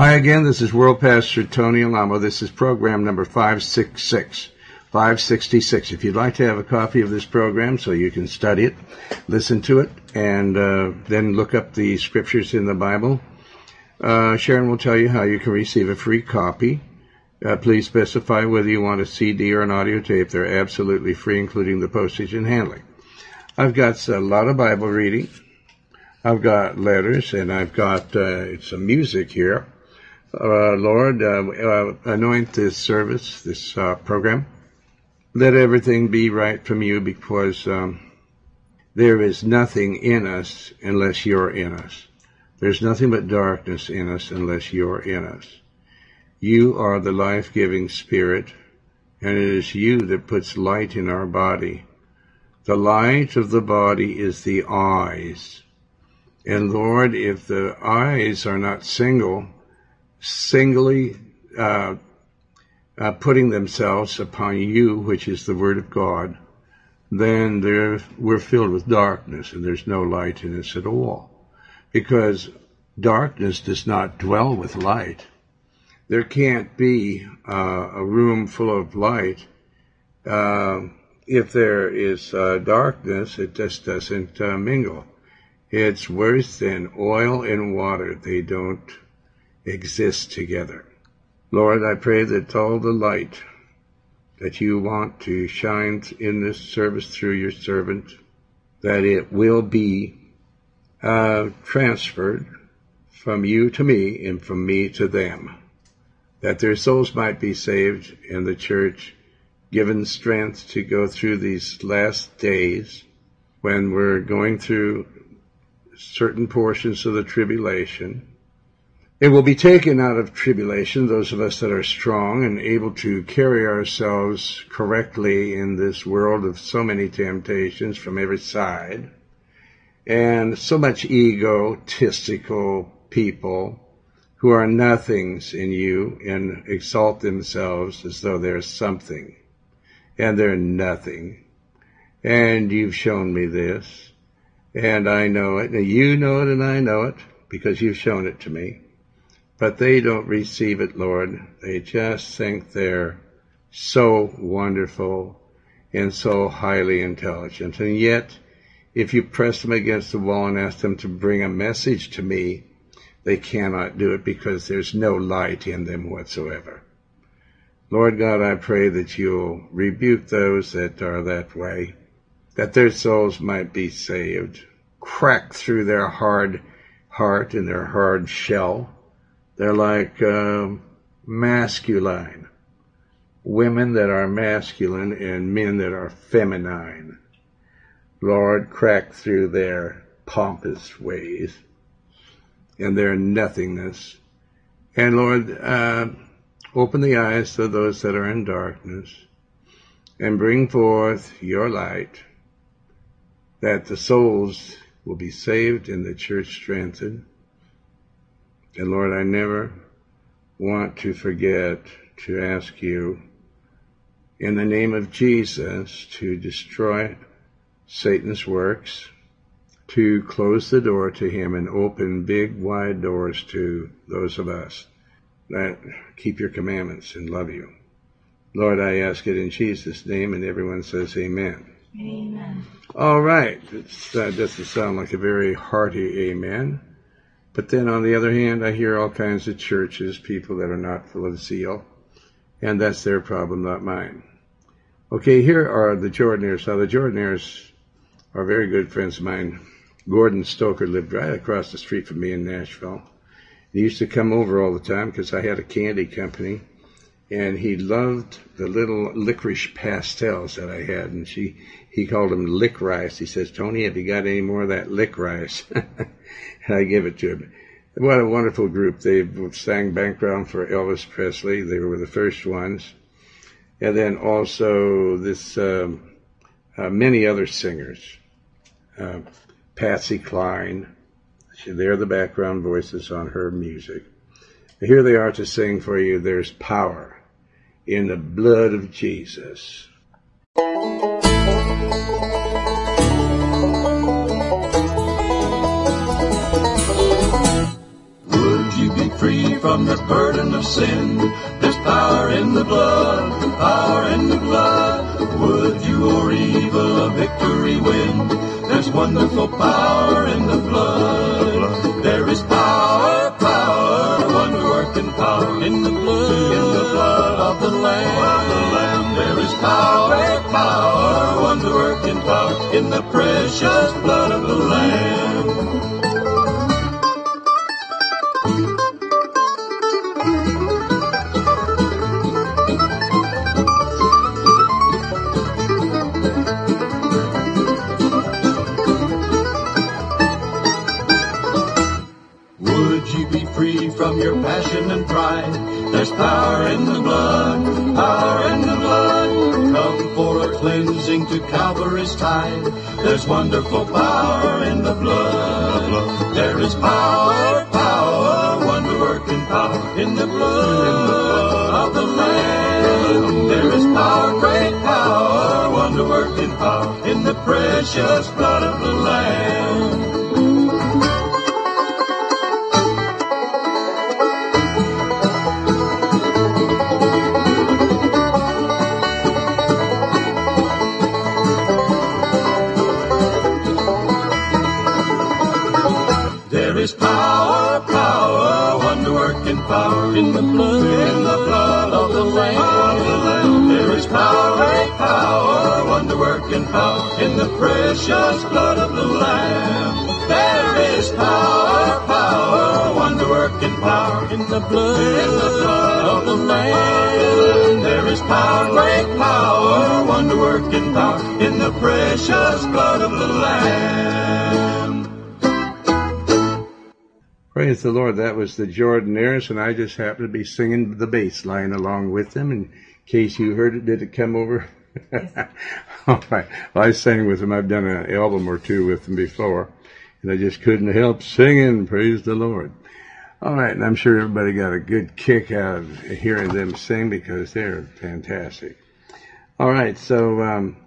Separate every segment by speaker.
Speaker 1: Hi again, this is World Pastor Tony Alamo. This is program number 566. 566. If you'd like to have a copy of this program so you can study it, listen to it, and uh, then look up the scriptures in the Bible, uh, Sharon will tell you how you can receive a free copy. Uh, please specify whether you want a CD or an audio tape. They're absolutely free, including the postage and handling. I've got a lot of Bible reading. I've got letters, and I've got uh, some music here uh, Lord, uh, uh, anoint this service, this uh, program. Let everything be right from you because um, there is nothing in us unless you're in us. There's nothing but darkness in us unless you're in us. You are the life-giving spirit, and it is you that puts light in our body. The light of the body is the eyes. And Lord, if the eyes are not single, singly uh, uh, putting themselves upon you, which is the Word of God, then we're filled with darkness and there's no light in us at all. Because darkness does not dwell with light. There can't be uh, a room full of light. Uh, if there is uh, darkness, it just doesn't uh, mingle. It's worse than oil and water. They don't exist together. Lord, I pray that all the light that you want to shine in this service through your servant, that it will be uh, transferred from you to me and from me to them, that their souls might be saved and the church given strength to go through these last days when we're going through certain portions of the tribulation it will be taken out of tribulation, those of us that are strong and able to carry ourselves correctly in this world of so many temptations from every side, and so much egotistical people who are nothings in you and exalt themselves as though they're something, and they're nothing. And you've shown me this, and I know it, and you know it, and I know it, because you've shown it to me but they don't receive it, Lord. They just think they're so wonderful and so highly intelligent. And yet, if you press them against the wall and ask them to bring a message to me, they cannot do it because there's no light in them whatsoever. Lord God, I pray that you'll rebuke those that are that way, that their souls might be saved, crack through their hard heart and their hard shell, they're like um, masculine. Women that are masculine and men that are feminine. Lord, crack through their pompous ways and their nothingness. And Lord, uh, open the eyes of those that are in darkness and bring forth your light that the souls will be saved and the church strengthened and Lord, I never want to forget to ask you in the name of Jesus to destroy Satan's works, to close the door to him and open big wide doors to those of us that keep your commandments and love you. Lord, I ask it in Jesus' name and everyone says amen.
Speaker 2: Amen.
Speaker 1: All right. That uh, doesn't sound like a very hearty amen. But then on the other hand, I hear all kinds of churches, people that are not full of zeal, and that's their problem, not mine. Okay, here are the Jordanaires. Now, the Jordanaires are very good friends of mine. Gordon Stoker lived right across the street from me in Nashville. He used to come over all the time because I had a candy company, and he loved the little licorice pastels that I had, and she he called them lick rice. He says, Tony, have you got any more of that lick rice? I gave it to him. What a wonderful group. They sang background for Elvis Presley. They were the first ones. And then also this, um, uh, many other singers. Uh, Patsy Cline. They're the background voices on her music. Here they are to sing for you. There's power in the blood of Jesus.
Speaker 2: From the burden of sin. There's power in the blood, power in the blood. Would you or evil a victory win? There's wonderful power in the blood. There is power, power, wonder working power in the blood, in the blood of the Lamb. There is power, power, wonder working power in the precious blood of the Lamb. And pride. There's power in the blood, power in the blood. Come for a cleansing to Calvary's tide. There's wonderful power in the blood. There is power, power, wonder working power in the blood of the Lamb. There is power, great power, wonder working power in the precious blood of the Lamb. Power in the blood, in the blood of the Lamb. There is power, great power, wonder working power in the precious blood of the Lamb. There is power, power, wonder working power in the blood, in the blood of the Lamb. There is power, great power, wonder working power in the precious blood of the Lamb.
Speaker 1: Praise the Lord. That was the Jordanaires, and I just happened to be singing the bass line along with them. In case you heard it, did it come over? All right. Well, I sang with them. I've done an album or two with them before, and I just couldn't help singing. Praise the Lord. All right, and I'm sure everybody got a good kick out of hearing them sing because they're fantastic. All right, so um,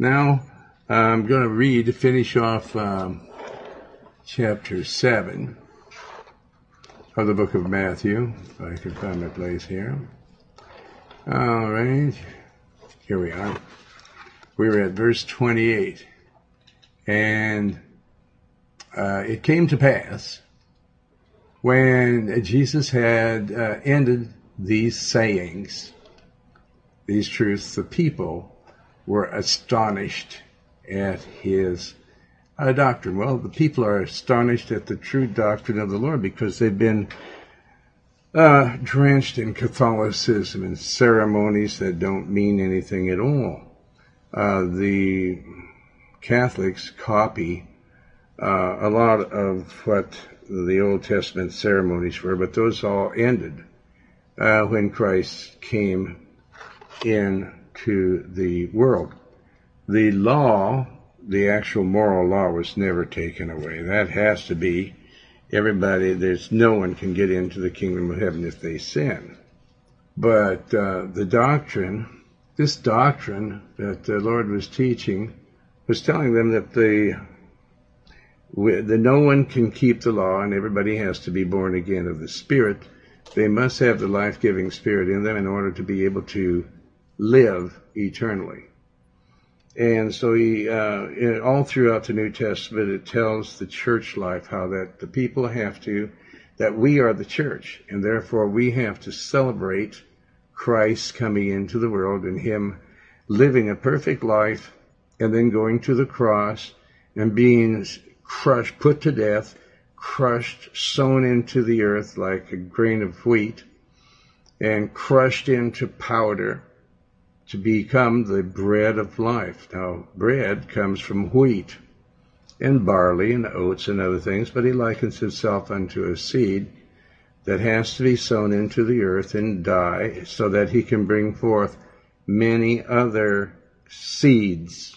Speaker 1: now I'm going to read to finish off um, chapter 7 of the book of Matthew. If I can find my place here. All right. Here we are. We're at verse 28. And uh, it came to pass when Jesus had uh, ended these sayings, these truths, the people were astonished at his a doctrine. Well, the people are astonished at the true doctrine of the Lord because they've been uh, drenched in Catholicism and ceremonies that don't mean anything at all. Uh, the Catholics copy uh, a lot of what the Old Testament ceremonies were, but those all ended uh, when Christ came into the world. The law the actual moral law was never taken away. That has to be everybody, there's no one can get into the kingdom of heaven if they sin. But uh, the doctrine, this doctrine that the Lord was teaching, was telling them that the that no one can keep the law and everybody has to be born again of the Spirit. They must have the life-giving Spirit in them in order to be able to live eternally. And so he, uh, all throughout the New Testament, it tells the church life how that the people have to, that we are the church, and therefore we have to celebrate Christ coming into the world and Him living a perfect life and then going to the cross and being crushed, put to death, crushed, sown into the earth like a grain of wheat, and crushed into powder to become the bread of life. Now, bread comes from wheat and barley and oats and other things, but he likens himself unto a seed that has to be sown into the earth and die so that he can bring forth many other seeds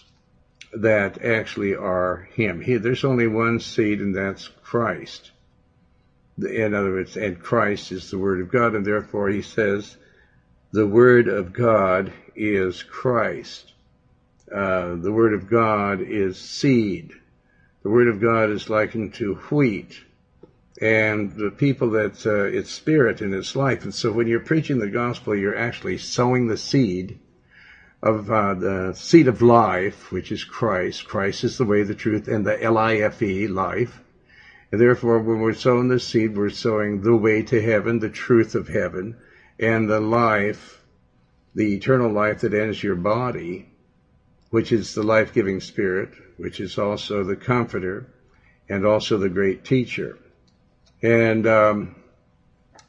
Speaker 1: that actually are him. He, there's only one seed and that's Christ. In other words, and Christ is the Word of God, and therefore he says, the Word of God is Christ. Uh, the Word of God is seed. The Word of God is likened to wheat. and the people that uh, it's spirit and it's life. And so when you're preaching the gospel, you're actually sowing the seed of uh, the seed of life, which is Christ. Christ is the way, the truth, and the L-I-F-E, life. And therefore, when we're sowing the seed, we're sowing the way to heaven, the truth of heaven, and the life, the eternal life that ends your body, which is the life-giving spirit, which is also the comforter, and also the great teacher. And um,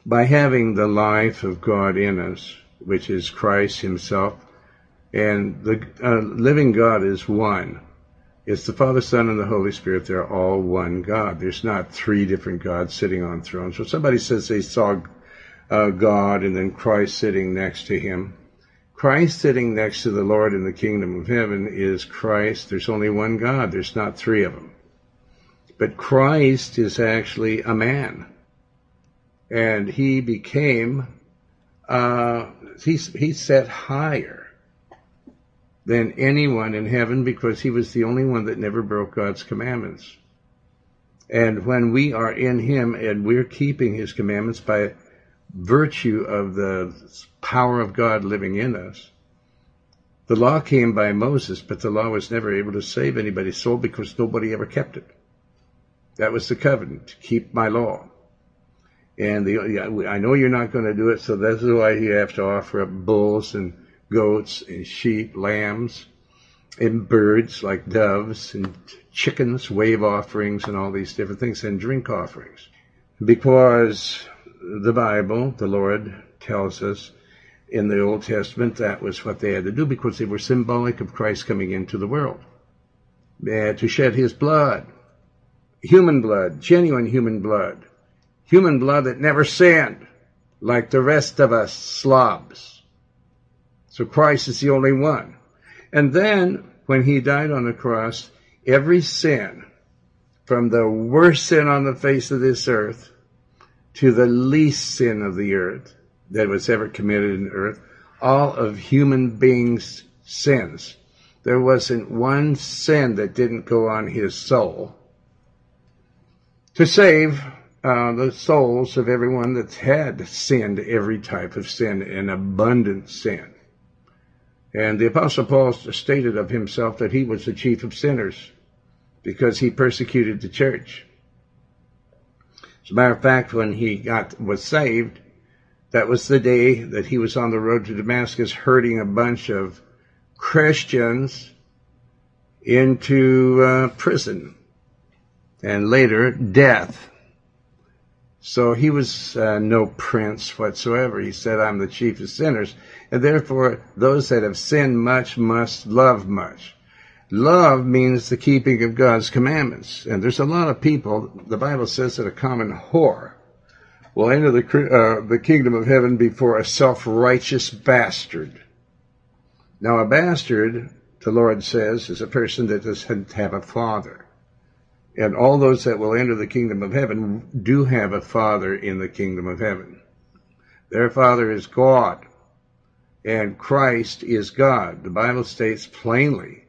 Speaker 1: by having the life of God in us, which is Christ Himself, and the uh, living God is one. It's the Father, Son, and the Holy Spirit. They're all one God. There's not three different gods sitting on thrones. When somebody says they saw uh, God and then Christ sitting next to Him, Christ sitting next to the Lord in the kingdom of heaven is Christ. There's only one God. There's not three of them. But Christ is actually a man. And he became, uh, he's, he's set higher than anyone in heaven because he was the only one that never broke God's commandments. And when we are in him and we're keeping his commandments by virtue of the power of God living in us, the law came by Moses, but the law was never able to save anybody's soul because nobody ever kept it. That was the covenant, keep my law. And the, I know you're not going to do it, so that's why you have to offer up bulls and goats and sheep, lambs, and birds like doves and chickens, wave offerings and all these different things, and drink offerings. Because the Bible, the Lord tells us in the Old Testament that was what they had to do because they were symbolic of Christ coming into the world. To shed his blood human blood, genuine human blood, human blood that never sinned, like the rest of us slobs. So Christ is the only one. And then, when he died on the cross, every sin, from the worst sin on the face of this earth to the least sin of the earth that was ever committed in earth, all of human beings' sins. There wasn't one sin that didn't go on his soul to save uh, the souls of everyone that's had sinned every type of sin and abundant sin. And the Apostle Paul stated of himself that he was the chief of sinners because he persecuted the church. As a matter of fact, when he got was saved, that was the day that he was on the road to Damascus herding a bunch of Christians into uh, prison and later death. So he was uh, no prince whatsoever. He said, I'm the chief of sinners. And therefore, those that have sinned much must love much. Love means the keeping of God's commandments. And there's a lot of people, the Bible says that a common whore will enter the, uh, the kingdom of heaven before a self-righteous bastard. Now, a bastard, the Lord says, is a person that doesn't have a father. And all those that will enter the kingdom of heaven do have a father in the kingdom of heaven. Their father is God, and Christ is God. The Bible states plainly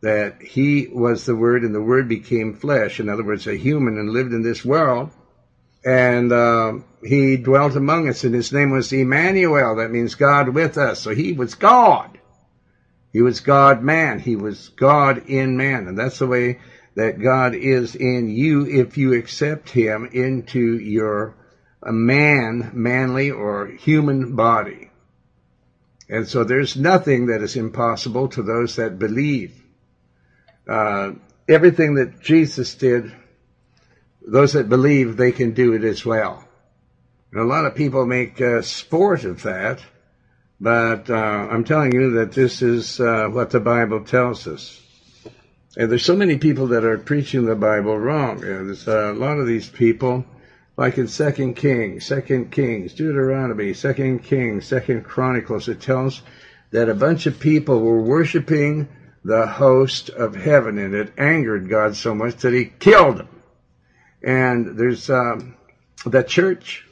Speaker 1: that he was the Word, and the Word became flesh. In other words, a human, and lived in this world. And uh, he dwelt among us, and his name was Emmanuel. That means God with us. So he was God. He was God man. He was God in man. And that's the way that God is in you if you accept Him into your man, manly or human body. And so there's nothing that is impossible to those that believe. Uh, everything that Jesus did, those that believe, they can do it as well. And a lot of people make uh, sport of that, but uh, I'm telling you that this is uh, what the Bible tells us. And there's so many people that are preaching the Bible wrong. There's a lot of these people, like in Second Kings, Second Kings, Deuteronomy, Second Kings, Second Chronicles, it tells that a bunch of people were worshiping the host of heaven, and it angered God so much that He killed them. And there's um, church.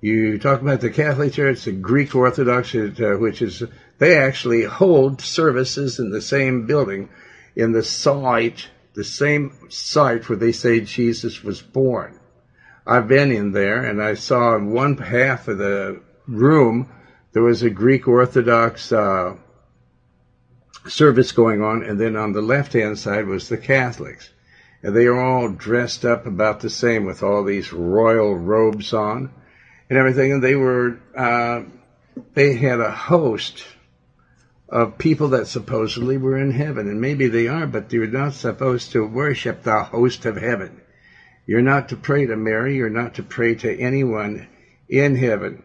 Speaker 1: You talk about the Catholic Church, the Greek Orthodox, uh, which is they actually hold services in the same building in the site, the same site where they say Jesus was born. I've been in there and I saw in one half of the room there was a Greek Orthodox uh, service going on, and then on the left hand side was the Catholics. And they are all dressed up about the same with all these royal robes on and everything. And they were, uh, they had a host of people that supposedly were in heaven. And maybe they are, but you're not supposed to worship the host of heaven. You're not to pray to Mary. You're not to pray to anyone in heaven.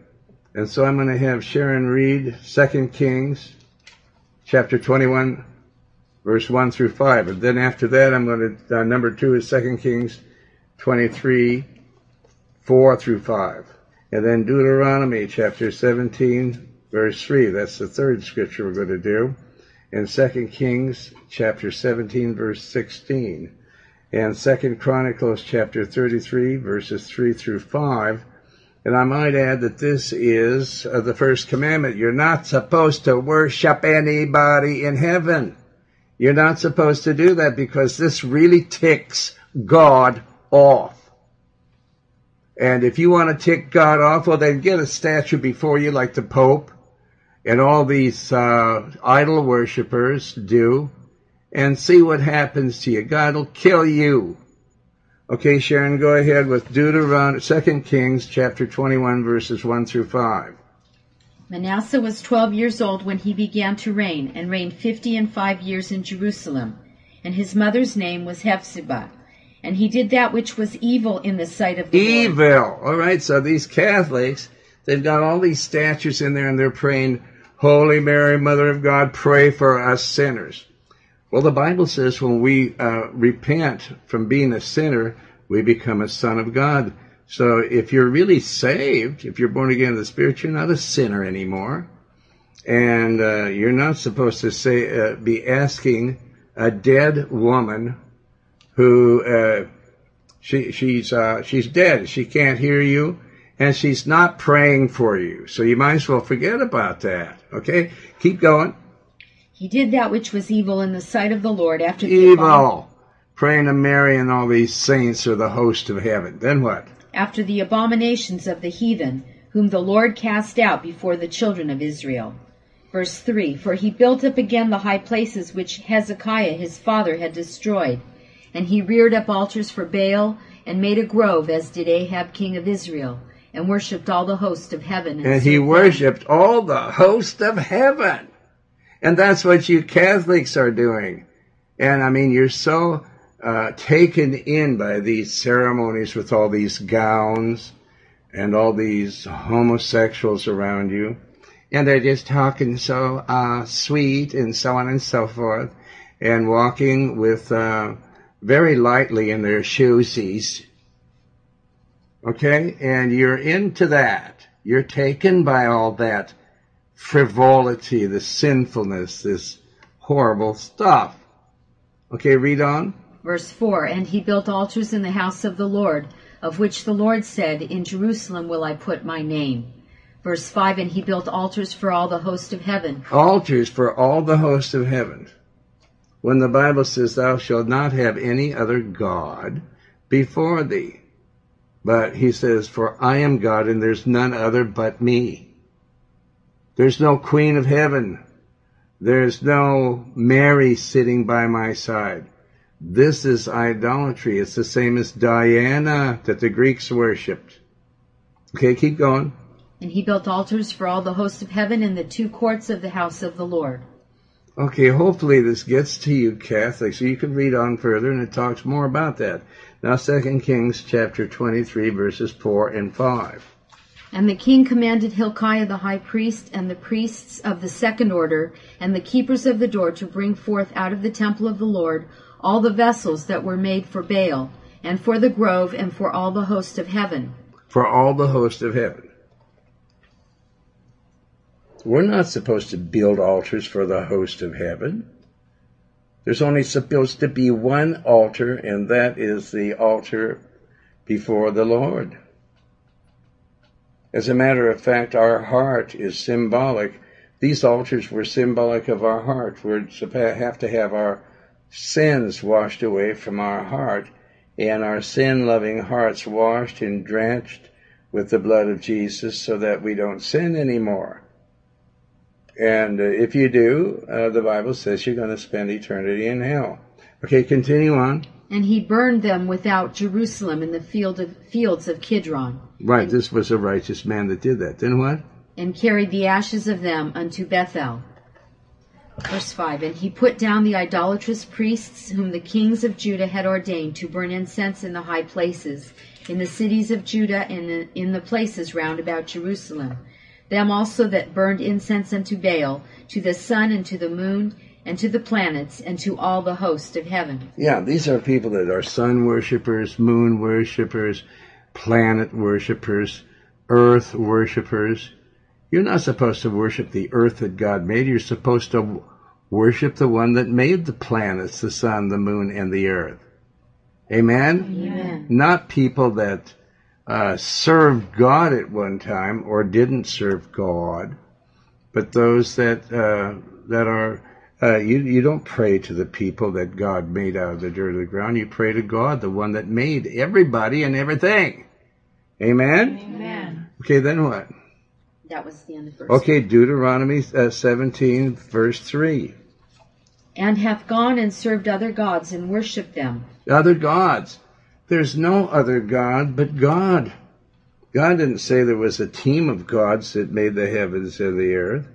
Speaker 1: And so I'm going to have Sharon read 2 Kings chapter 21, verse 1 through 5. And then after that, I'm going to, uh, number two is 2 Kings 23, 4 through 5. And then Deuteronomy chapter 17, verse 3. That's the third scripture we're going to do. And 2 Kings chapter 17, verse 16. And 2 Chronicles chapter 33, verses 3 through 5. And I might add that this is uh, the first commandment. You're not supposed to worship anybody in heaven. You're not supposed to do that because this really ticks God off. And if you want to tick God off, well, then get a statue before you like the Pope and all these uh, idol worshippers do and see what happens to you. God will kill you. Okay, Sharon, go ahead with Deuteronomy, 2 Kings chapter 21 verses 1 through 5.
Speaker 3: Manasseh was 12 years old when he began to reign and reigned 50 and 5 years in Jerusalem. And his mother's name was Hephzibah. And he did that which was evil in the sight of the
Speaker 1: Evil.
Speaker 3: Lord.
Speaker 1: All right, so these Catholics, they've got all these statues in there and they're praying, Holy Mary, Mother of God, pray for us sinners. Well, the Bible says when we uh, repent from being a sinner, we become a son of God. So if you're really saved, if you're born again in the Spirit, you're not a sinner anymore. And uh, you're not supposed to say, uh, be asking a dead woman who uh, she she's uh, she's dead. She can't hear you, and she's not praying for you. So you might as well forget about that. Okay, keep going.
Speaker 3: He did that which was evil in the sight of the Lord after the
Speaker 1: Evil, praying to Mary and all these saints or the host of heaven. Then what?
Speaker 3: After the abominations of the heathen, whom the Lord cast out before the children of Israel. Verse 3 For he built up again the high places which Hezekiah his father had destroyed, and he reared up altars for Baal, and made a grove, as did Ahab king of Israel, and worshipped all the host of heaven.
Speaker 1: And he worshipped all the host of heaven. And that's what you Catholics are doing. And I mean, you're so uh, taken in by these ceremonies with all these gowns and all these homosexuals around you. And they're just talking so uh, sweet and so on and so forth, and walking with uh, very lightly in their shoesies. Okay? And you're into that. You're taken by all that frivolity, the sinfulness, this horrible stuff. Okay, read on.
Speaker 3: Verse 4 And he built altars in the house of the Lord, of which the Lord said, In Jerusalem will I put my name. Verse 5 And he built altars for all the host of heaven.
Speaker 1: Altars for all the host of heaven. When the Bible says, Thou shalt not have any other God before thee. But he says, For I am God and there's none other but me. There's no Queen of Heaven. There's no Mary sitting by my side. This is idolatry. It's the same as Diana that the Greeks worshipped. Okay, keep going.
Speaker 3: And he built altars for all the host of heaven in the two courts of the house of the Lord.
Speaker 1: Okay, hopefully this gets to you, Catholics. So you can read on further, and it talks more about that. Now, Second Kings chapter 23, verses 4 and 5.
Speaker 3: And the king commanded Hilkiah the high priest and the priests of the second order and the keepers of the door to bring forth out of the temple of the Lord all the vessels that were made for Baal and for the grove and for all the host of heaven.
Speaker 1: For all the host of heaven. We're not supposed to build altars for the host of heaven. There's only supposed to be one altar, and that is the altar before the Lord. As a matter of fact, our heart is symbolic. These altars were symbolic of our heart. We have to have our sins washed away from our heart. and our sin loving hearts washed and drenched with the blood of Jesus so that we don't sin anymore. And uh, if you do, uh, the Bible says you're going to spend eternity in hell. Okay, continue on.
Speaker 3: And he burned them without Jerusalem in the field of, fields of Kidron.
Speaker 1: Right, this was a righteous man that did that. Then what?
Speaker 3: And carried the ashes of them unto Bethel. Verse 5 And he put down the idolatrous priests whom the kings of Judah had ordained to burn incense in the high places, in the cities of Judah and in, the places round about Jerusalem. Them also that burned incense unto Baal, to the sun and to the moon, and to the planets, and to all the host of heaven.
Speaker 1: Yeah, these are people that are sun worshippers, moon worshippers, planet worshippers, earth worshippers. You're not supposed to worship the earth that God made. You're supposed to worship the one that made the planets, the sun, the moon, and the earth. Amen?
Speaker 3: Amen.
Speaker 1: Not people that uh, served God at one time or didn't serve God, but those that uh, that are uh, you you don't pray to the people that God made out of the dirt of the ground. You pray to God, the one that made everybody and everything. Amen.
Speaker 3: Amen.
Speaker 1: Okay, then what?
Speaker 3: That was the end of verse.
Speaker 1: Okay, Deuteronomy uh, 17, verse 3.
Speaker 3: And hath gone and served other gods and worshipped them.
Speaker 1: Other gods. There's no other God but God. God didn't say there was a team of gods that made the heavens and the earth.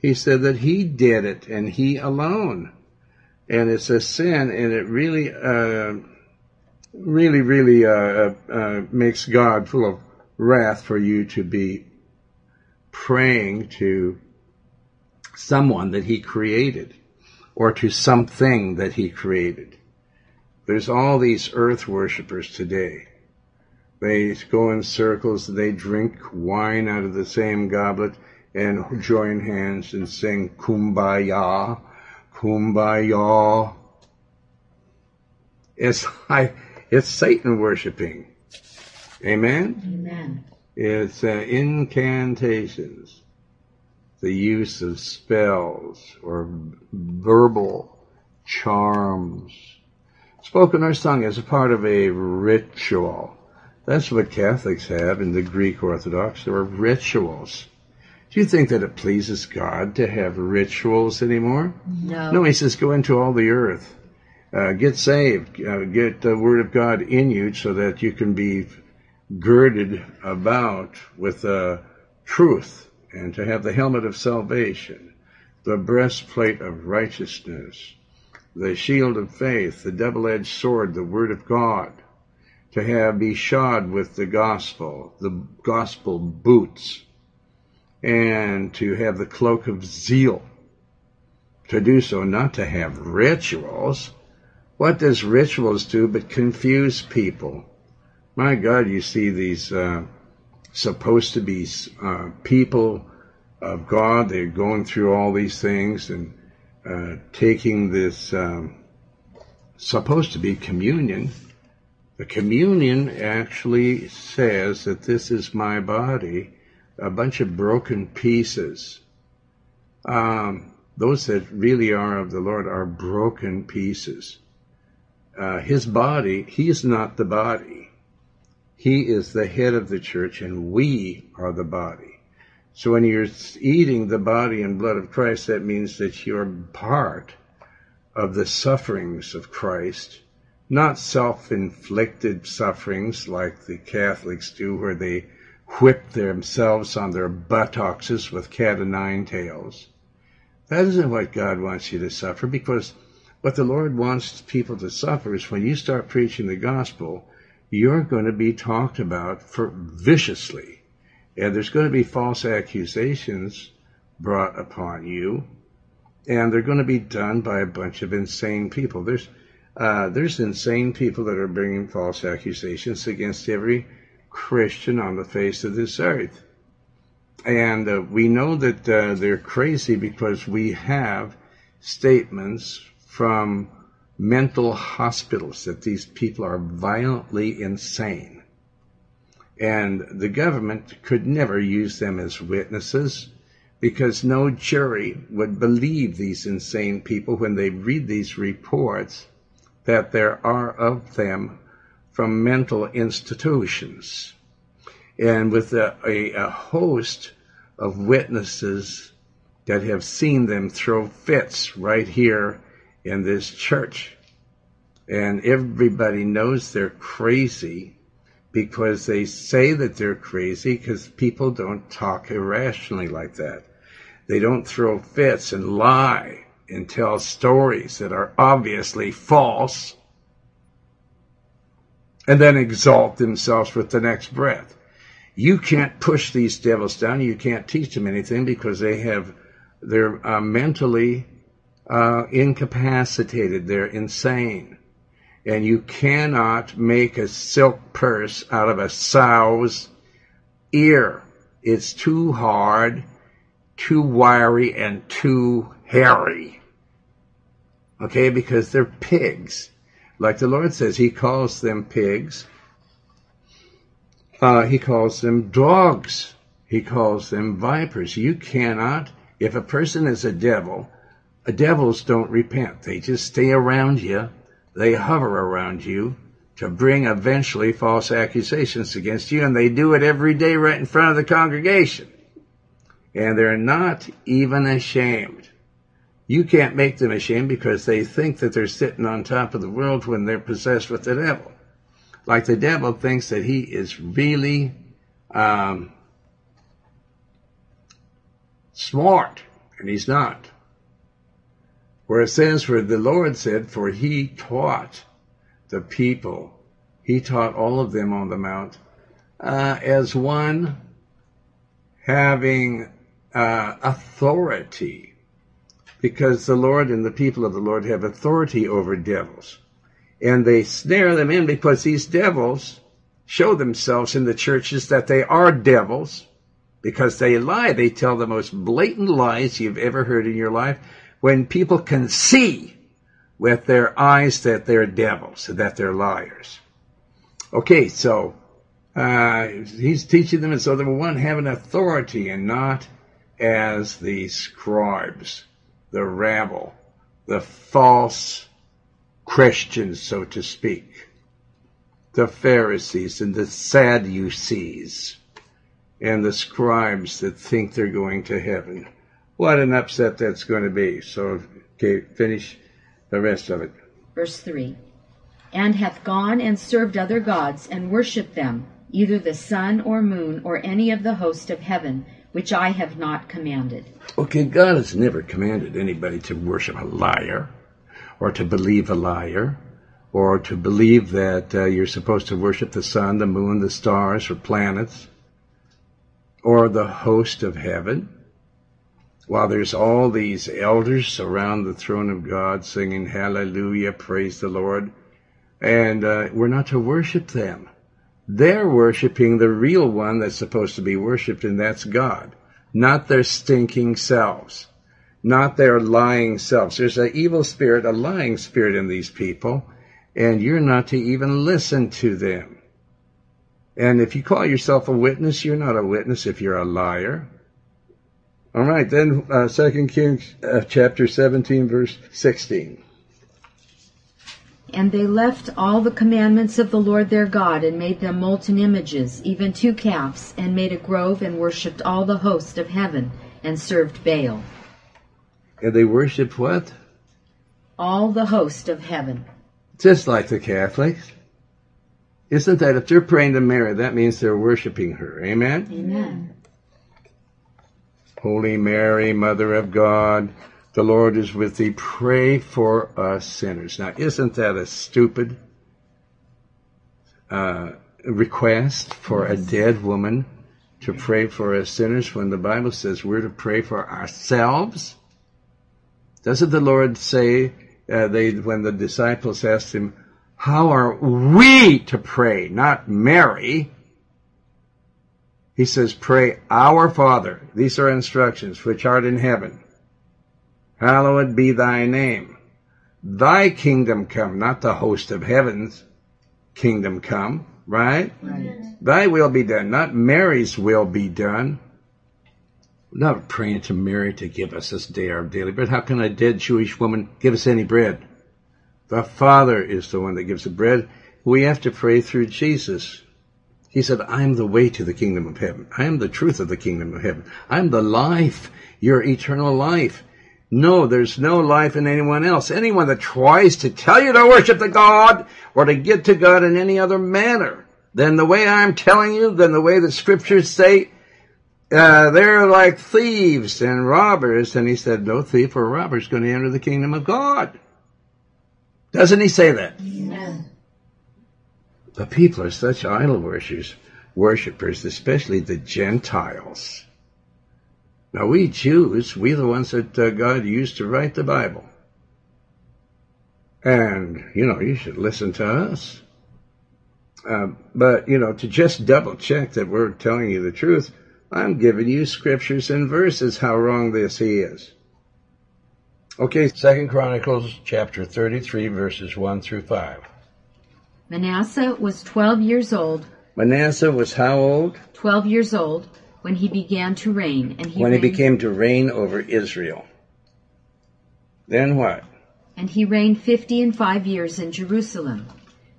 Speaker 1: He said that He did it and He alone. And it's a sin and it really, uh, really, really, uh, uh, makes God full of wrath for you to be praying to someone that he created or to something that he created. There's all these earth worshippers today. They go in circles, they drink wine out of the same goblet and join hands and sing kumbaya, kumbaya. It's like, it's Satan worshiping. Amen?
Speaker 3: Amen.
Speaker 1: It's uh, incantations, the use of spells or verbal charms, spoken or sung as a part of a ritual. That's what Catholics have in the Greek Orthodox. There are rituals. Do you think that it pleases God to have rituals anymore?
Speaker 3: No.
Speaker 1: No, he says, go into all the earth. Uh, get saved. Uh, get the Word of God in you so that you can be girded about with uh, truth and to have the helmet of salvation, the breastplate of righteousness, the shield of faith, the double-edged sword, the Word of God, to have be shod with the gospel, the gospel boots, and to have the cloak of zeal. To do so, not to have rituals. What does rituals do but confuse people? My God, you see these uh, supposed to be uh, people of God. They're going through all these things and uh, taking this um, supposed to be communion. The communion actually says that this is my body, a bunch of broken pieces. Um, those that really are of the Lord are broken pieces. Uh, his body, he is not the body. He is the head of the church and we are the body. So when you're eating the body and blood of Christ, that means that you're part of the sufferings of Christ, not self-inflicted sufferings like the Catholics do where they whip themselves on their buttocks with cat o' nine tails. That isn't what God wants you to suffer because what the Lord wants people to suffer is when you start preaching the gospel, you're going to be talked about for viciously. And there's going to be false accusations brought upon you. And they're going to be done by a bunch of insane people. There's, uh, there's insane people that are bringing false accusations against every Christian on the face of this earth. And uh, we know that uh, they're crazy because we have statements from mental hospitals that these people are violently insane. And the government could never use them as witnesses because no jury would believe these insane people when they read these reports that there are of them from mental institutions. And with a, a, a host of witnesses that have seen them throw fits right here in this church. And everybody knows they're crazy because they say that they're crazy because people don't talk irrationally like that. They don't throw fits and lie and tell stories that are obviously false and then exalt themselves with the next breath. You can't push these devils down. You can't teach them anything because they have, they're uh, mentally uh, incapacitated. They're insane. And you cannot make a silk purse out of a sow's ear. It's too hard, too wiry, and too hairy. Okay, because they're pigs. Like the Lord says, He calls them pigs. Uh, he calls them dogs. He calls them vipers. You cannot, if a person is a devil, devils don't repent. They just stay around you. They hover around you to bring eventually false accusations against you, and they do it every day right in front of the congregation. And they're not even ashamed. You can't make them ashamed because they think that they're sitting on top of the world when they're possessed with the devil. Like the devil thinks that he is really um, smart, and he's not. Where it says, where the Lord said, for he taught the people, he taught all of them on the mount, uh, as one having uh, authority because the Lord and the people of the Lord have authority over devils. And they snare them in because these devils show themselves in the churches that they are devils because they lie. They tell the most blatant lies you've ever heard in your life when people can see with their eyes that they're devils, that they're liars. Okay, so uh, he's teaching them as though they one having authority and not as the scribes the rabble, the false Christians, so to speak, the Pharisees and the Sadducees, and the scribes that think they're going to heaven. What an upset that's going to be. So, okay, finish the rest of it.
Speaker 3: Verse 3 And hath gone and served other gods and worshipped them, either the sun or moon or any of the host of heaven, which I have not commanded.
Speaker 1: Okay, God has never commanded anybody to worship a liar or to believe a liar or to believe that uh, you're supposed to worship the sun, the moon, the stars, or planets or the host of heaven. While there's all these elders around the throne of God singing hallelujah, praise the Lord, and uh, we're not to worship them. They're worshiping the real one that's supposed to be worshiped, and that's God, not their stinking selves, not their lying selves. There's an evil spirit, a lying spirit in these people, and you're not to even listen to them. And if you call yourself a witness, you're not a witness if you're a liar. All right, then uh, 2 Kings uh, chapter 17, verse 16.
Speaker 3: And they left all the commandments of the Lord their God, and made them molten images, even two calves, and made a grove, and worshipped all the host of heaven, and served Baal.
Speaker 1: And they worshipped what?
Speaker 3: All the host of heaven.
Speaker 1: Just like the Catholics. Isn't that if they're praying to Mary, that means they're worshiping her? Amen?
Speaker 3: Amen.
Speaker 1: Holy Mary, Mother of God, the Lord is with thee. Pray for us sinners. Now, isn't that a stupid uh, request for a dead woman to pray for us sinners when the Bible says we're to pray for ourselves? Doesn't the Lord say uh, they when the disciples asked him, "How are we to pray?" Not Mary. He says, "Pray our Father." These are instructions which art in heaven hallowed be thy name. Thy kingdom come, not the host of heaven's kingdom come, right?
Speaker 3: Right.
Speaker 1: Thy will be done, not Mary's will be done. We're not praying to Mary to give us this day our daily bread. How can a dead Jewish woman give us any bread? The Father is the one that gives the bread, we have to pray through Jesus. He said, I am the way to the kingdom of heaven. I am the truth of the kingdom of heaven. I am the life, your eternal life. No, there's no life in anyone else. Anyone that tries to tell you to worship the God or to get to God in any other manner than the way I'm telling you, than the way the scriptures say, uh, they're like thieves and robbers. And he said, no thief or robber is going to enter the kingdom of God. Doesn't he say that?
Speaker 3: Yeah.
Speaker 1: The people are such idol worshippers, worshippers, especially the Gentiles. Now we Jews, we're the ones that uh, God used to write the Bible. And, you know, you should listen to us. Uh, but, you know, to just double check that we're telling you the truth, I'm giving you scriptures and verses how wrong this is. Okay, Second Chronicles chapter 33 verses 1 through 5.
Speaker 3: Manasseh was 12 years old,
Speaker 1: Manasseh was how old?
Speaker 3: 12 years old, when he began to reign, and he
Speaker 1: when he became to reign over Israel. Then what?
Speaker 3: and he reigned 50 and 5 years in Jerusalem.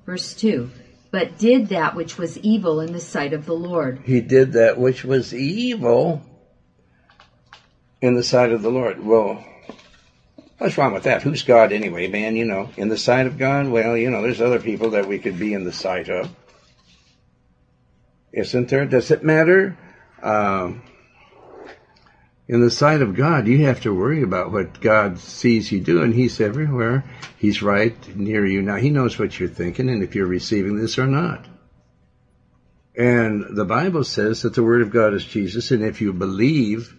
Speaker 3: Verse 2. But did that which was evil in the sight of the Lord,
Speaker 1: He did that which was evil in the sight of the Lord. Well, what's wrong with that? Who's God anyway, man? You know, in the sight of God? Well, you know, there's other people that we could be in the sight of. Isn't there? Does it matter? Um, in the sight of God, you have to worry about what God sees you do, and He's everywhere. He's right near you. Now, He knows what you're thinking and if you're receiving this or not. And the Bible says that the Word of God is Jesus, and if you believe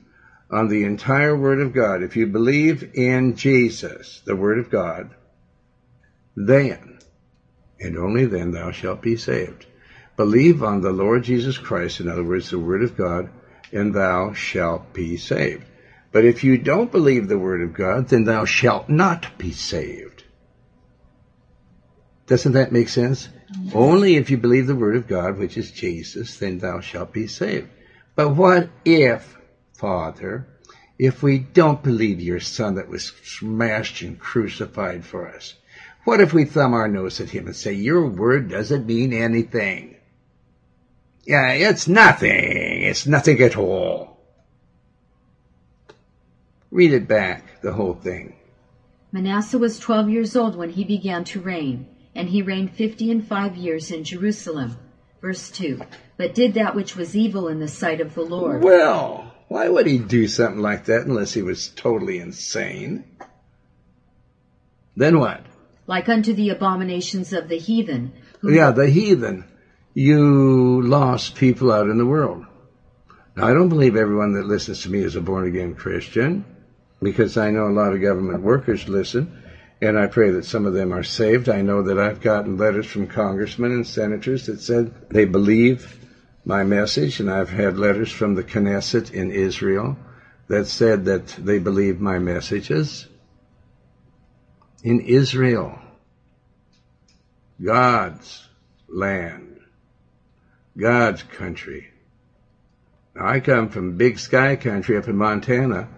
Speaker 1: on the entire Word of God, if you believe in Jesus, the Word of God, then, and only then, thou shalt be saved. Believe on the Lord Jesus Christ, in other words, the Word of God, and thou shalt be saved. But if you don't believe the Word of God, then thou shalt not be saved. Doesn't that make sense? Only if you believe the Word of God, which is Jesus, then thou shalt be saved. But what if, Father, if we don't believe your Son that was smashed and crucified for us? What if we thumb our nose at him and say, Your word doesn't mean anything? Yeah, it's nothing. It's nothing at all. Read it back, the whole thing.
Speaker 3: Manasseh was 12 years old when he began to reign, and he reigned 50 and 5 years in Jerusalem. Verse 2. But did that which was evil in the sight of the Lord.
Speaker 1: Well, why would he do something like that unless he was totally insane? Then what?
Speaker 3: like unto the abominations of the heathen,
Speaker 1: Yeah, the heathen. You lost people out in the world. Now, I don't believe everyone that listens to me is a born again Christian because I know a lot of government workers listen and I pray that some of them are saved. I know that I've gotten letters from congressmen and senators that said they believe my message and I've had letters from the Knesset in Israel that said that they believe my messages. In Israel, God's land, God's country. Now, I come from big sky country up in Montana,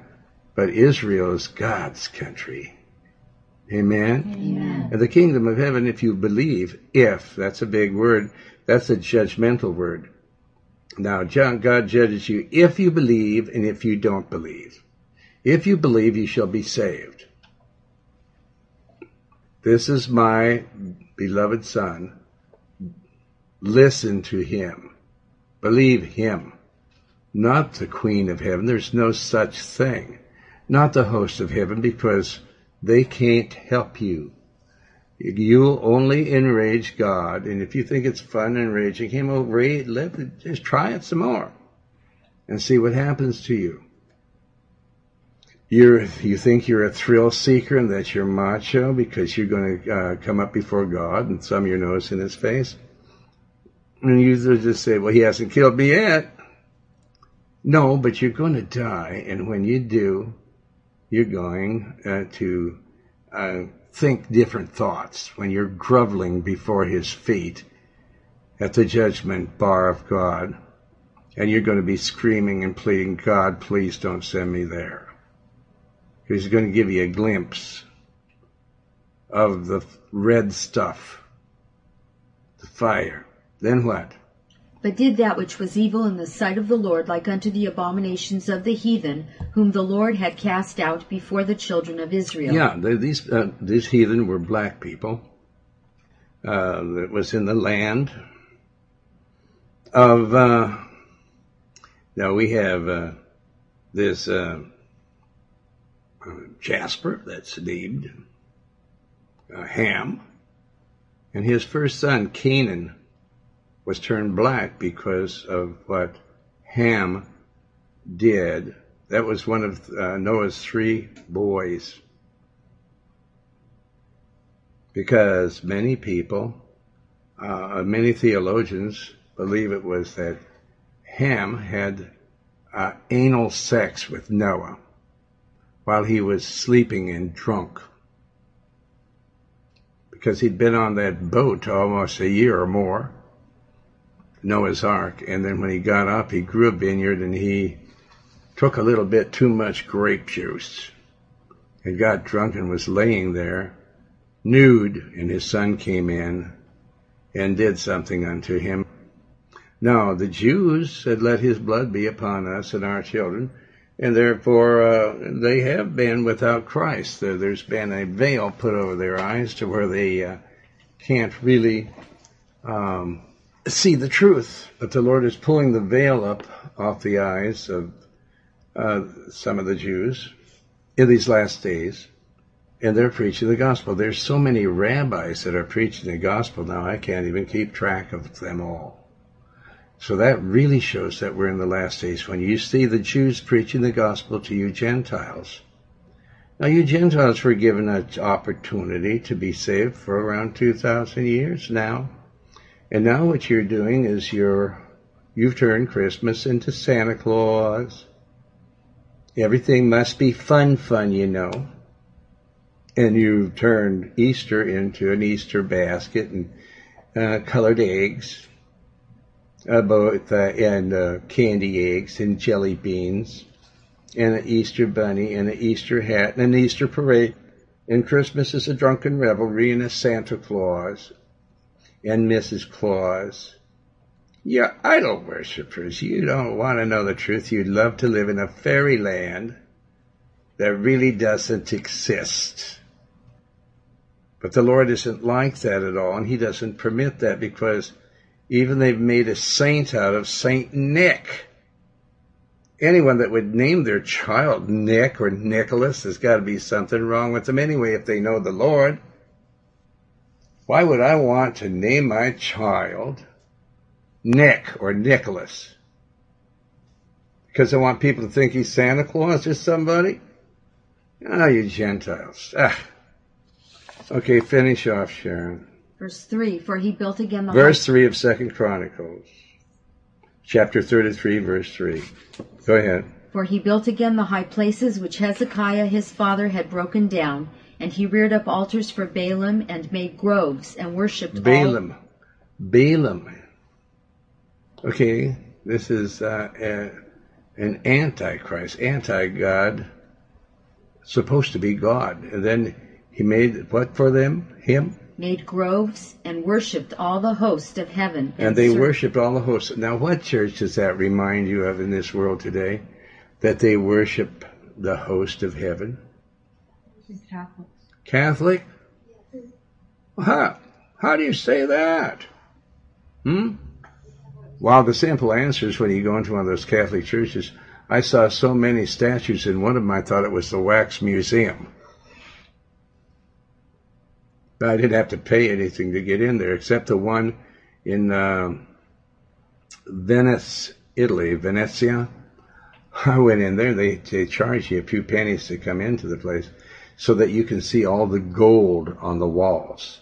Speaker 1: but Israel is God's country. Amen?
Speaker 3: Amen.
Speaker 1: And the kingdom of heaven, if you believe, if, that's a big word, that's a judgmental word. Now, John, God judges you if you believe and if you don't believe. If you believe, you shall be saved. This is my beloved Son. Listen to him. Believe him. Not the Queen of Heaven. There's no such thing. Not the host of heaven because they can't help you. You'll only enrage God. And if you think it's fun enraging him, well, ra- let, just try it some more and see what happens to you. You're, you think you're a thrill seeker and that you're macho because you're going to uh, come up before God and thumb your nose in his face. And you just say, well, he hasn't killed me yet. No, but you're going to die. And when you do, you're going uh, to uh, think different thoughts when you're groveling before his feet at the judgment bar of God. And you're going to be screaming and pleading, God, please don't send me there. He's going to give you a glimpse of the red stuff the fire. Then what?
Speaker 3: But did that which was evil in the sight of the Lord, like unto the abominations of the heathen, whom the Lord had cast out before the children of Israel.
Speaker 1: Yeah, these uh, these heathen were black people uh, that was in the land of. Uh, now we have uh, this uh, Jasper that's named uh, Ham, and his first son Canaan was turned black because of what Ham did. That was one of uh, Noah's three boys. Because many people, uh, many theologians believe it was that Ham had uh, anal sex with Noah while he was sleeping and drunk. Because he'd been on that boat almost a year or more Noah's Ark. And then when he got up, he grew a vineyard and he took a little bit too much grape juice and got drunk and was laying there nude. And his son came in and did something unto him. Now, the Jews said, Let his blood be upon us and our children. And therefore, uh, they have been without Christ. There's been a veil put over their eyes to where they uh, can't really um, see the truth, but the Lord is pulling the veil up off the eyes of uh, some of the Jews in these last days, and they're preaching the gospel. There's so many rabbis that are preaching the gospel now, I can't even keep track of them all. So that really shows that we're in the last days when you see the Jews preaching the gospel to you Gentiles. Now, you Gentiles were given an opportunity to be saved for around 2,000 years now. And now what you're doing is you're you've turned Christmas into Santa Claus. Everything must be fun, fun, you know. And you've turned Easter into an Easter basket and uh, colored eggs, uh, both uh, and uh, candy eggs and jelly beans, and an Easter bunny and an Easter hat and an Easter parade. And Christmas is a drunken revelry and a Santa Claus and Mrs. Claus. You're idol worshippers. You don't want to know the truth. You'd love to live in a fairyland that really doesn't exist. But the Lord isn't like that at all, and He doesn't permit that because even they've made a saint out of Saint Nick. Anyone that would name their child Nick or Nicholas, there's got to be something wrong with them anyway if they know the Lord. Why would I want to name my child Nick or Nicholas? Because I want people to think he's Santa Claus or somebody? Ah, oh, you Gentiles. Ah. Okay, finish off, Sharon.
Speaker 3: Verse 3, for he built again the
Speaker 1: Verse 3 of Second Chronicles. Chapter 33, verse 3. Go ahead.
Speaker 3: For he built again the high places which Hezekiah his father had broken down, and he reared up altars for Baalim and made groves and worshipped
Speaker 1: Balaam. All... Balaam. Okay, this is uh, a, an antichrist, anti-God, supposed to be God. And then he made what for them? Him?
Speaker 3: Made groves and worshipped all the host of heaven.
Speaker 1: And, and they ser- worshipped all the hosts. Now, what church does that remind you of in this world today? That they worship the host of heaven? Catholics. Catholic? How, how do you say that? Hmm? Well, the simple answer is when you go into one of those Catholic churches, I saw so many statues in one of them I thought it was the Wax Museum. But I didn't have to pay anything to get in there except the one in uh, Venice, Italy, Venezia. I went in there. They they charge you a few pennies to come into the place, so that you can see all the gold on the walls.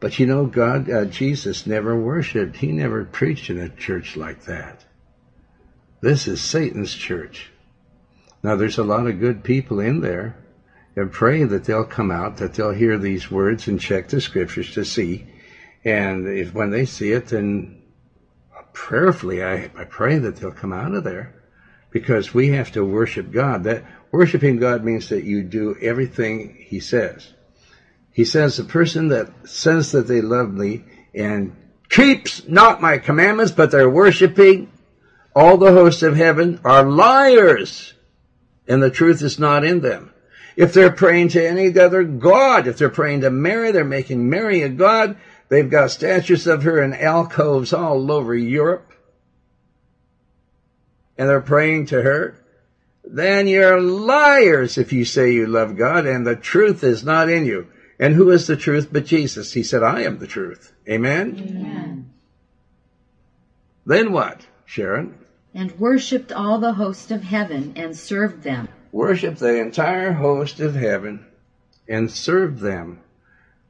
Speaker 1: But you know, God, uh, Jesus never worshiped. He never preached in a church like that. This is Satan's church. Now, there's a lot of good people in there, and pray that they'll come out, that they'll hear these words and check the scriptures to see. And if when they see it, then prayerfully, I, I pray that they'll come out of there because we have to worship God. That worshiping God means that you do everything He says. He says, the person that says that they love me and keeps not my commandments, but they're worshiping all the hosts of heaven are liars, and the truth is not in them. If they're praying to any other god, if they're praying to Mary, they're making Mary a god. They've got statues of her in alcoves all over Europe. And they're praying to her. Then you're liars if you say you love God and the truth is not in you. And who is the truth but Jesus? He said, I am the truth. Amen?
Speaker 3: Amen.
Speaker 1: Then what, Sharon?
Speaker 3: And worshipped all the host of heaven and served them.
Speaker 1: Worship the entire host of heaven and serve them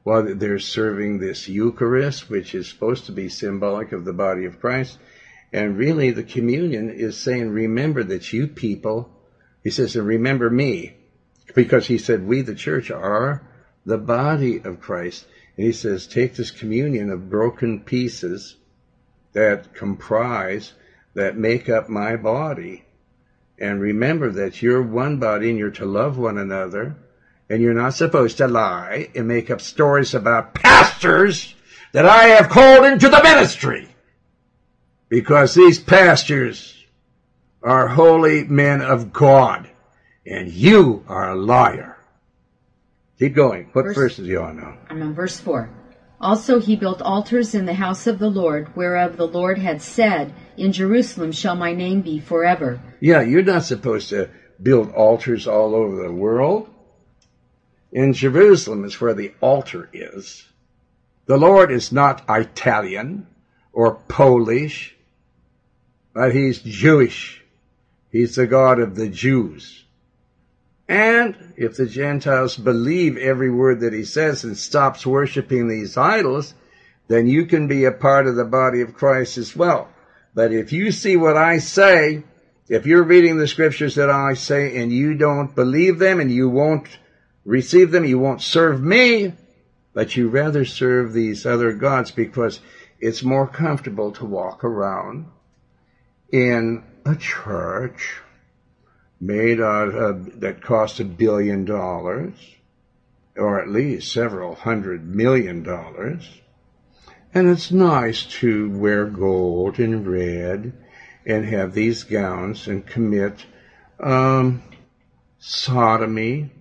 Speaker 1: while they're serving this Eucharist, which is supposed to be symbolic of the body of Christ. And really, the communion is saying, remember that you people, he says, and remember me, because he said, we, the church, are the body of Christ. And he says, take this communion of broken pieces that comprise, that make up my body. And remember that you're one body and you're to love one another. And you're not supposed to lie and make up stories about pastors that I have called into the ministry. Because these pastors are holy men of God. And you are a liar. Keep going. What
Speaker 3: Verse-
Speaker 1: verses do you all know?
Speaker 3: I'm on verse 4. Also he built altars in the house of the Lord, whereof the Lord had said, In Jerusalem shall my name be forever.
Speaker 1: Yeah, you're not supposed to build altars all over the world. In Jerusalem is where the altar is. The Lord is not Italian or Polish, but he's Jewish. He's the God of the Jews. And if the Gentiles believe every word that he says and stops worshiping these idols, then you can be a part of the body of Christ as well. But if you see what I say, if you're reading the scriptures that I say and you don't believe them and you won't receive them, you won't serve me, but you rather serve these other gods because it's more comfortable to walk around in a church made out of, that cost a billion dollars, or at least several hundred million dollars. And it's nice to wear gold and red and have these gowns and commit um, sodomy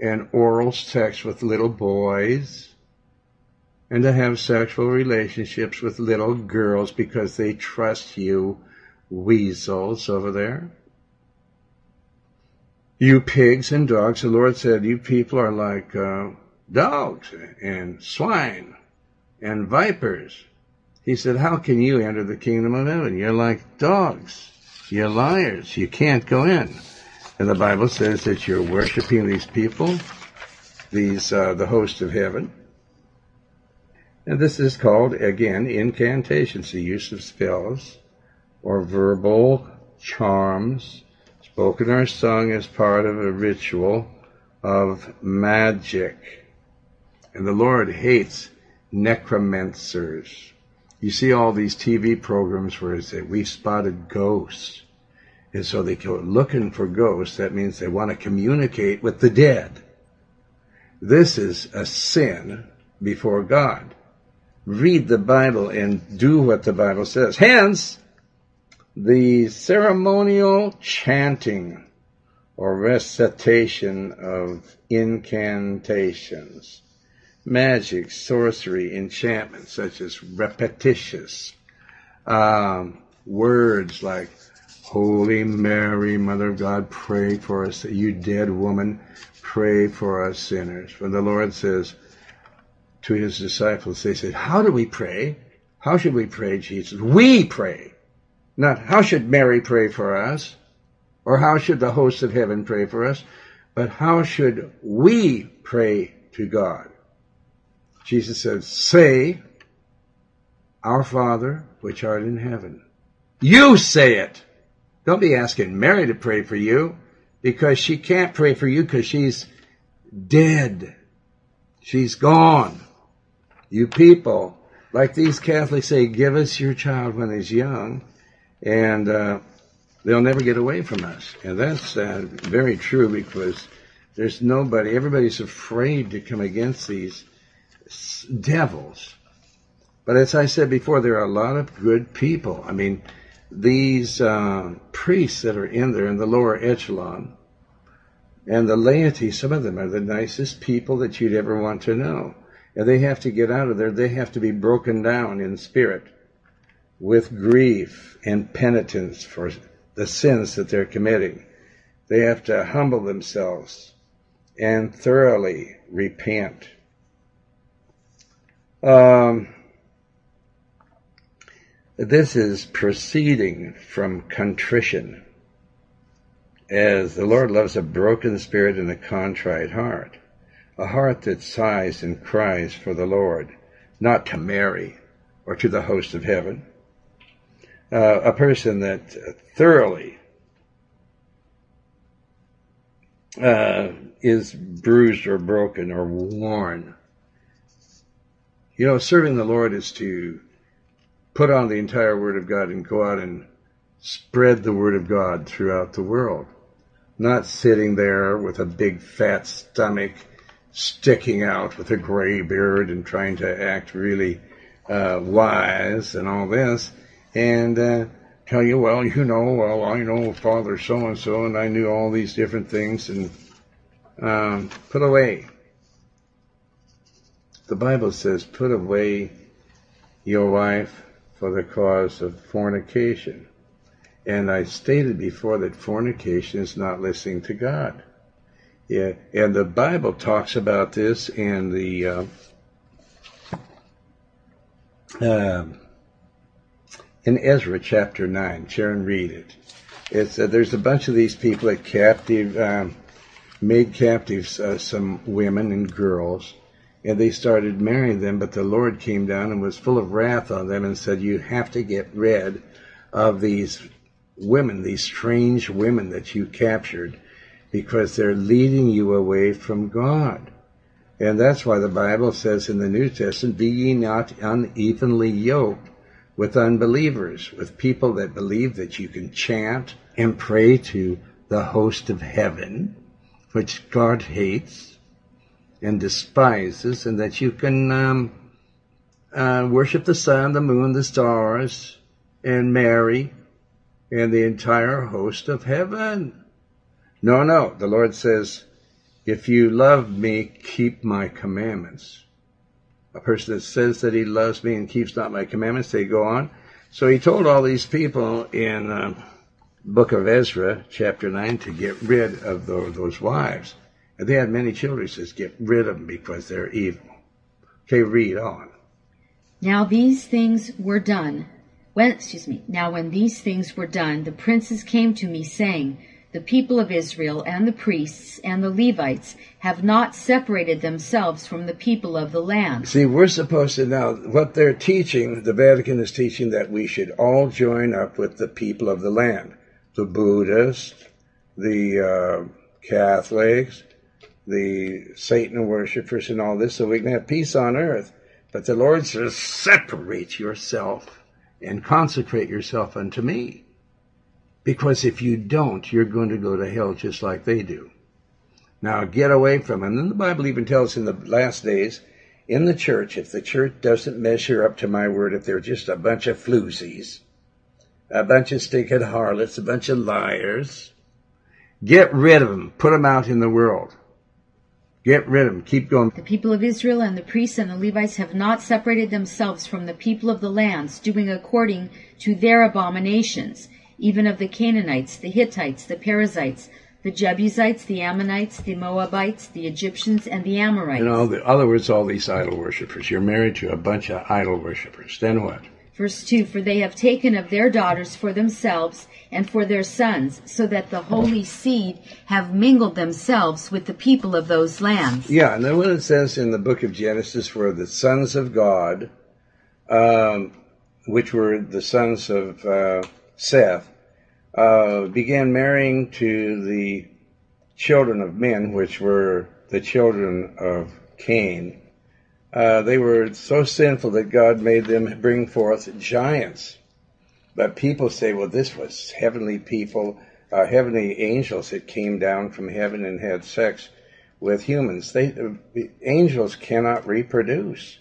Speaker 1: and oral sex with little boys and to have sexual relationships with little girls because they trust you weasels over there. You pigs and dogs, the Lord said, you people are like uh, dogs and swine and vipers. He said, how can you enter the kingdom of heaven? You're like dogs. You're liars. You can't go in. And the Bible says that you're worshiping these people, these, uh, the host of heaven. And this is called, again, incantations, the use of spells or verbal charms spoken or sung as part of a ritual of magic. And the Lord hates necromancers. You see all these TV programs where they say, we've spotted ghosts. And so they go looking for ghosts. That means they want to communicate with the dead. This is a sin before God. Read the Bible and do what the Bible says. Hence, the ceremonial chanting or recitation of incantations, magic, sorcery, enchantment, such as repetitious um, words like Holy Mary, Mother of God, pray for us. You dead woman, pray for us sinners. When the Lord says to his disciples, they said, How do we pray? How should we pray, Jesus? We pray. Not how should Mary pray for us, or how should the hosts of heaven pray for us, but how should we pray to God? Jesus said, Say, Our Father, which art in heaven. You say it. Don't be asking Mary to pray for you, because she can't pray for you because she's dead. She's gone. You people, like these Catholics say, give us your child when he's young and uh, they'll never get away from us. And that's uh, very true because there's nobody, everybody's afraid to come against these devils. But as I said before, there are a lot of good people. I mean, these uh, priests that are in there in the lower echelon and the laity, some of them are the nicest people that you'd ever want to know. And they have to get out of there. They have to be broken down in spirit with grief and penitence for the sins that they're committing. They have to humble themselves and thoroughly repent. Um, this is proceeding from contrition, as the Lord loves a broken spirit and a contrite heart, a heart that sighs and cries for the Lord, not to Mary or to the host of heaven, uh, a person that thoroughly uh, is bruised or broken or worn. You know, serving the Lord is to put on the entire Word of God and go out and spread the Word of God throughout the world. Not sitting there with a big fat stomach sticking out with a gray beard and trying to act really uh, wise and all this and uh, tell you, well, you know, well, I know Father so and so, and I knew all these different things, and um, put away. The Bible says, put away your wife for the cause of fornication. And I stated before that fornication is not listening to God. Yeah, and the Bible talks about this in the uh, uh, in Ezra chapter 9. Sharon, read it. It's, uh, there's a bunch of these people that captive, um, made captives uh, some women and girls, and they started marrying them, but the Lord came down and was full of wrath on them and said, You have to get rid of these women, these strange women that you captured, because they're leading you away from God. And that's why the Bible says in the New Testament, Be ye not unevenly yoked with unbelievers, with people that believe that you can chant and pray to the host of heaven, which God hates and despises, and that you can um, uh, worship the sun, the moon, the stars, and Mary, and the entire host of heaven. No, no. The Lord says, if you love me, keep my commandments a person that says that he loves me and keeps not my commandments, they go on. So he told all these people in uh, book of Ezra, chapter 9, to get rid of those, those wives. And they had many children. He says, get rid of them because they're evil. Okay, read on.
Speaker 3: Now these things were done. When, excuse me, now when these things were done, the princes came to me saying, the people of Israel and the priests and the Levites have not separated themselves from the people of the land.
Speaker 1: See, we're supposed to now, what they're teaching, the Vatican is teaching that we should all join up with the people of the land. The Buddhists, the uh, Catholics, the Satan worshippers and all this, so we can have peace on earth. But the Lord says, separate yourself and consecrate yourself unto me. Because if you don't, you're going to go to hell just like they do. Now get away from them. And the Bible even tells in the last days, in the church, if the church doesn't measure up to my word, if they're just a bunch of floozies, a bunch of stinkhead harlots, a bunch of liars, get rid of them. Put them out in the world. Get rid of them. Keep going.
Speaker 3: The people of Israel and the priests and the Levites have not separated themselves from the people of the lands, doing according to their abominations even of the Canaanites, the Hittites, the Perizzites, the Jebusites, the Ammonites, the Moabites, the Egyptians, and the Amorites.
Speaker 1: In all the, other words, all these idol worshippers. You're married to a bunch of idol worshippers. Then what?
Speaker 3: Verse 2 For they have taken of their daughters for themselves and for their sons, so that the holy seed have mingled themselves with the people of those lands.
Speaker 1: Yeah, and then when it says in the book of Genesis, where the sons of God, um, which were the sons of uh, Seth, uh, began marrying to the children of men, which were the children of Cain. Uh, they were so sinful that God made them bring forth giants. But people say, well, this was heavenly people, uh, heavenly angels that came down from heaven and had sex with humans. They, uh, angels cannot reproduce.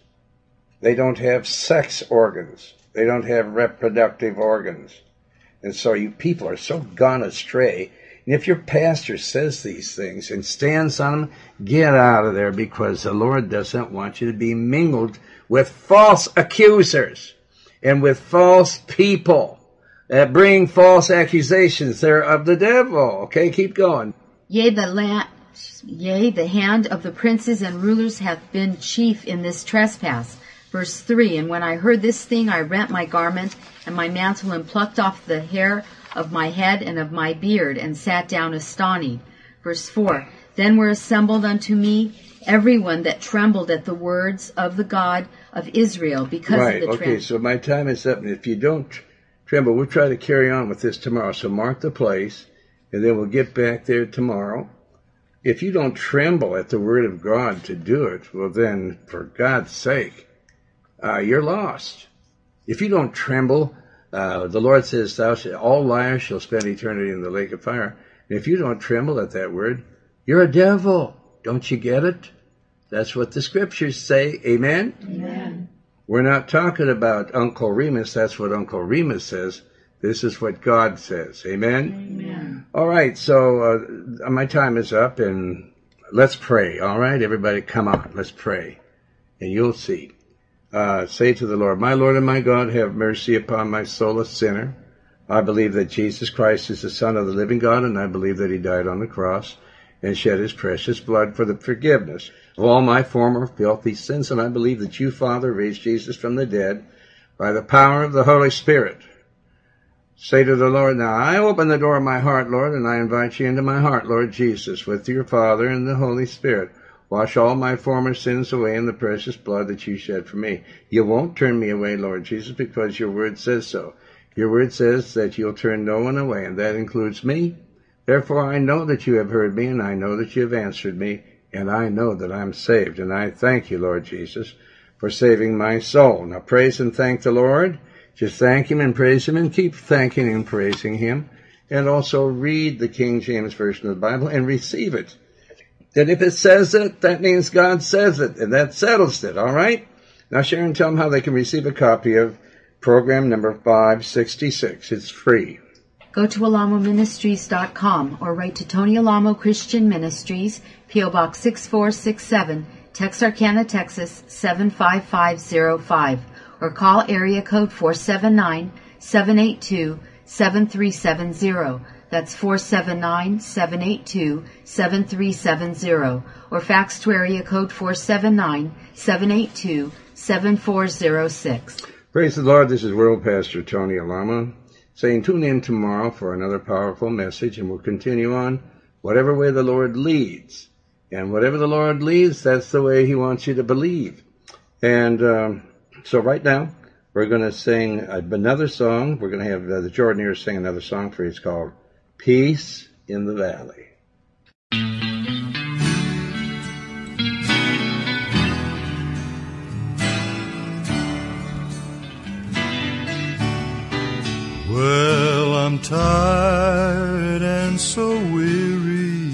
Speaker 1: They don't have sex organs. They don't have reproductive organs. And so you people are so gone astray. And if your pastor says these things and stands on them, get out of there because the Lord doesn't want you to be mingled with false accusers and with false people that bring false accusations. They're of the devil. Okay, keep going.
Speaker 3: Yea, the land, yea, the hand of the princes and rulers hath been chief in this trespass. Verse 3, And when I heard this thing, I rent my garment and my mantle and plucked off the hair of my head and of my beard and sat down astonied. Verse 4, Then were assembled unto me everyone that trembled at the words of the God of Israel because
Speaker 1: right.
Speaker 3: of the
Speaker 1: Right.
Speaker 3: okay,
Speaker 1: so my time is up. And if you don't tremble, we'll try to carry on with this tomorrow. So mark the place, and then we'll get back there tomorrow. If you don't tremble at the word of God to do it, well, then, for God's sake, uh, you're lost. If you don't tremble, uh, the Lord says, "Thou shalt, all liars shall spend eternity in the lake of fire." And if you don't tremble at that word, you're a devil. Don't you get it? That's what the scriptures say. Amen.
Speaker 3: Amen.
Speaker 1: We're not talking about Uncle Remus. That's what Uncle Remus says. This is what God says. Amen.
Speaker 3: Amen.
Speaker 1: All right. So uh, my time is up, and let's pray. All right, everybody, come on, let's pray, and you'll see. Uh, say to the Lord, My Lord and my God, have mercy upon my soul, a sinner. I believe that Jesus Christ is the Son of the living God, and I believe that He died on the cross and shed His precious blood for the forgiveness of all my former filthy sins. And I believe that you, Father, raised Jesus from the dead by the power of the Holy Spirit. Say to the Lord, Now I open the door of my heart, Lord, and I invite you into my heart, Lord Jesus, with your Father and the Holy Spirit. Wash all my former sins away in the precious blood that you shed for me. You won't turn me away, Lord Jesus, because your word says so. Your word says that you'll turn no one away, and that includes me. Therefore I know that you have heard me, and I know that you have answered me, and I know that I'm saved. And I thank you, Lord Jesus, for saving my soul. Now praise and thank the Lord. Just thank him and praise him and keep thanking and praising him. And also read the King James Version of the Bible and receive it. That if it says it, that means God says it, and that settles it, all right? Now, Sharon, tell them how they can receive a copy of program number 566. It's free.
Speaker 3: Go to alamoministries.com or write to Tony Alamo Christian Ministries, P.O. Box 6467, Texarkana, Texas 75505, or call area code 479 782 7370. That's 479 782 7370, or fax to area code 479 782 7406.
Speaker 1: Praise the Lord. This is World Pastor Tony Alamo saying tune in tomorrow for another powerful message and we'll continue on whatever way the Lord leads. And whatever the Lord leads, that's the way He wants you to believe. And um, so right now, we're going to sing another song. We're going to have uh, the Jordanaires sing another song for you. It's called Peace in the Valley.
Speaker 2: Well, I'm tired and so weary,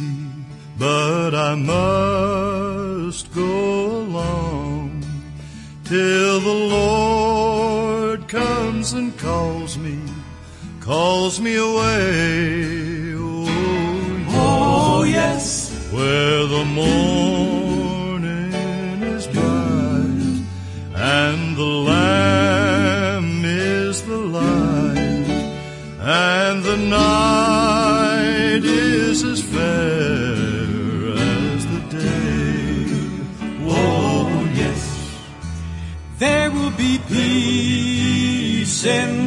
Speaker 2: but I must go along till the Lord comes and calls me, calls me away. Where the morning is bright and the Lamb is the light and the night is as fair as the day. Oh, yes. There will be peace in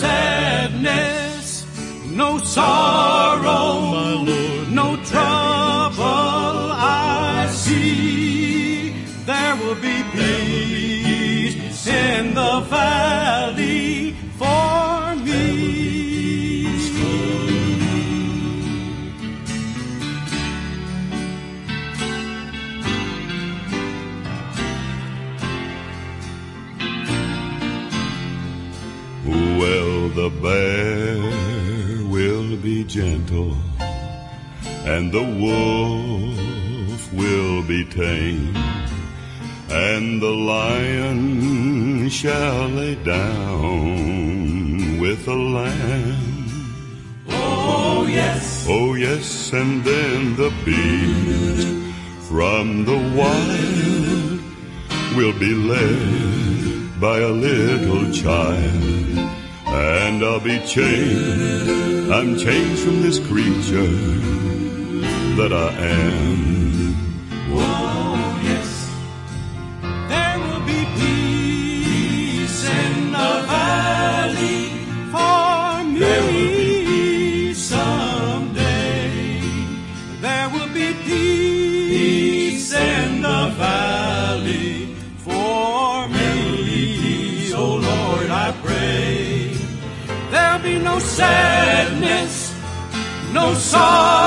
Speaker 2: sadness, no sorrow, my Lord, no trouble I see. There will be peace in the valley
Speaker 4: gentle, and the wolf will be tame, and the lion shall lay down with the lamb.
Speaker 2: Oh yes,
Speaker 4: Oh, yes, and then the beast from the wild will be led by a little child. And I'll be changed, I'm changed from this creature that I am.
Speaker 2: No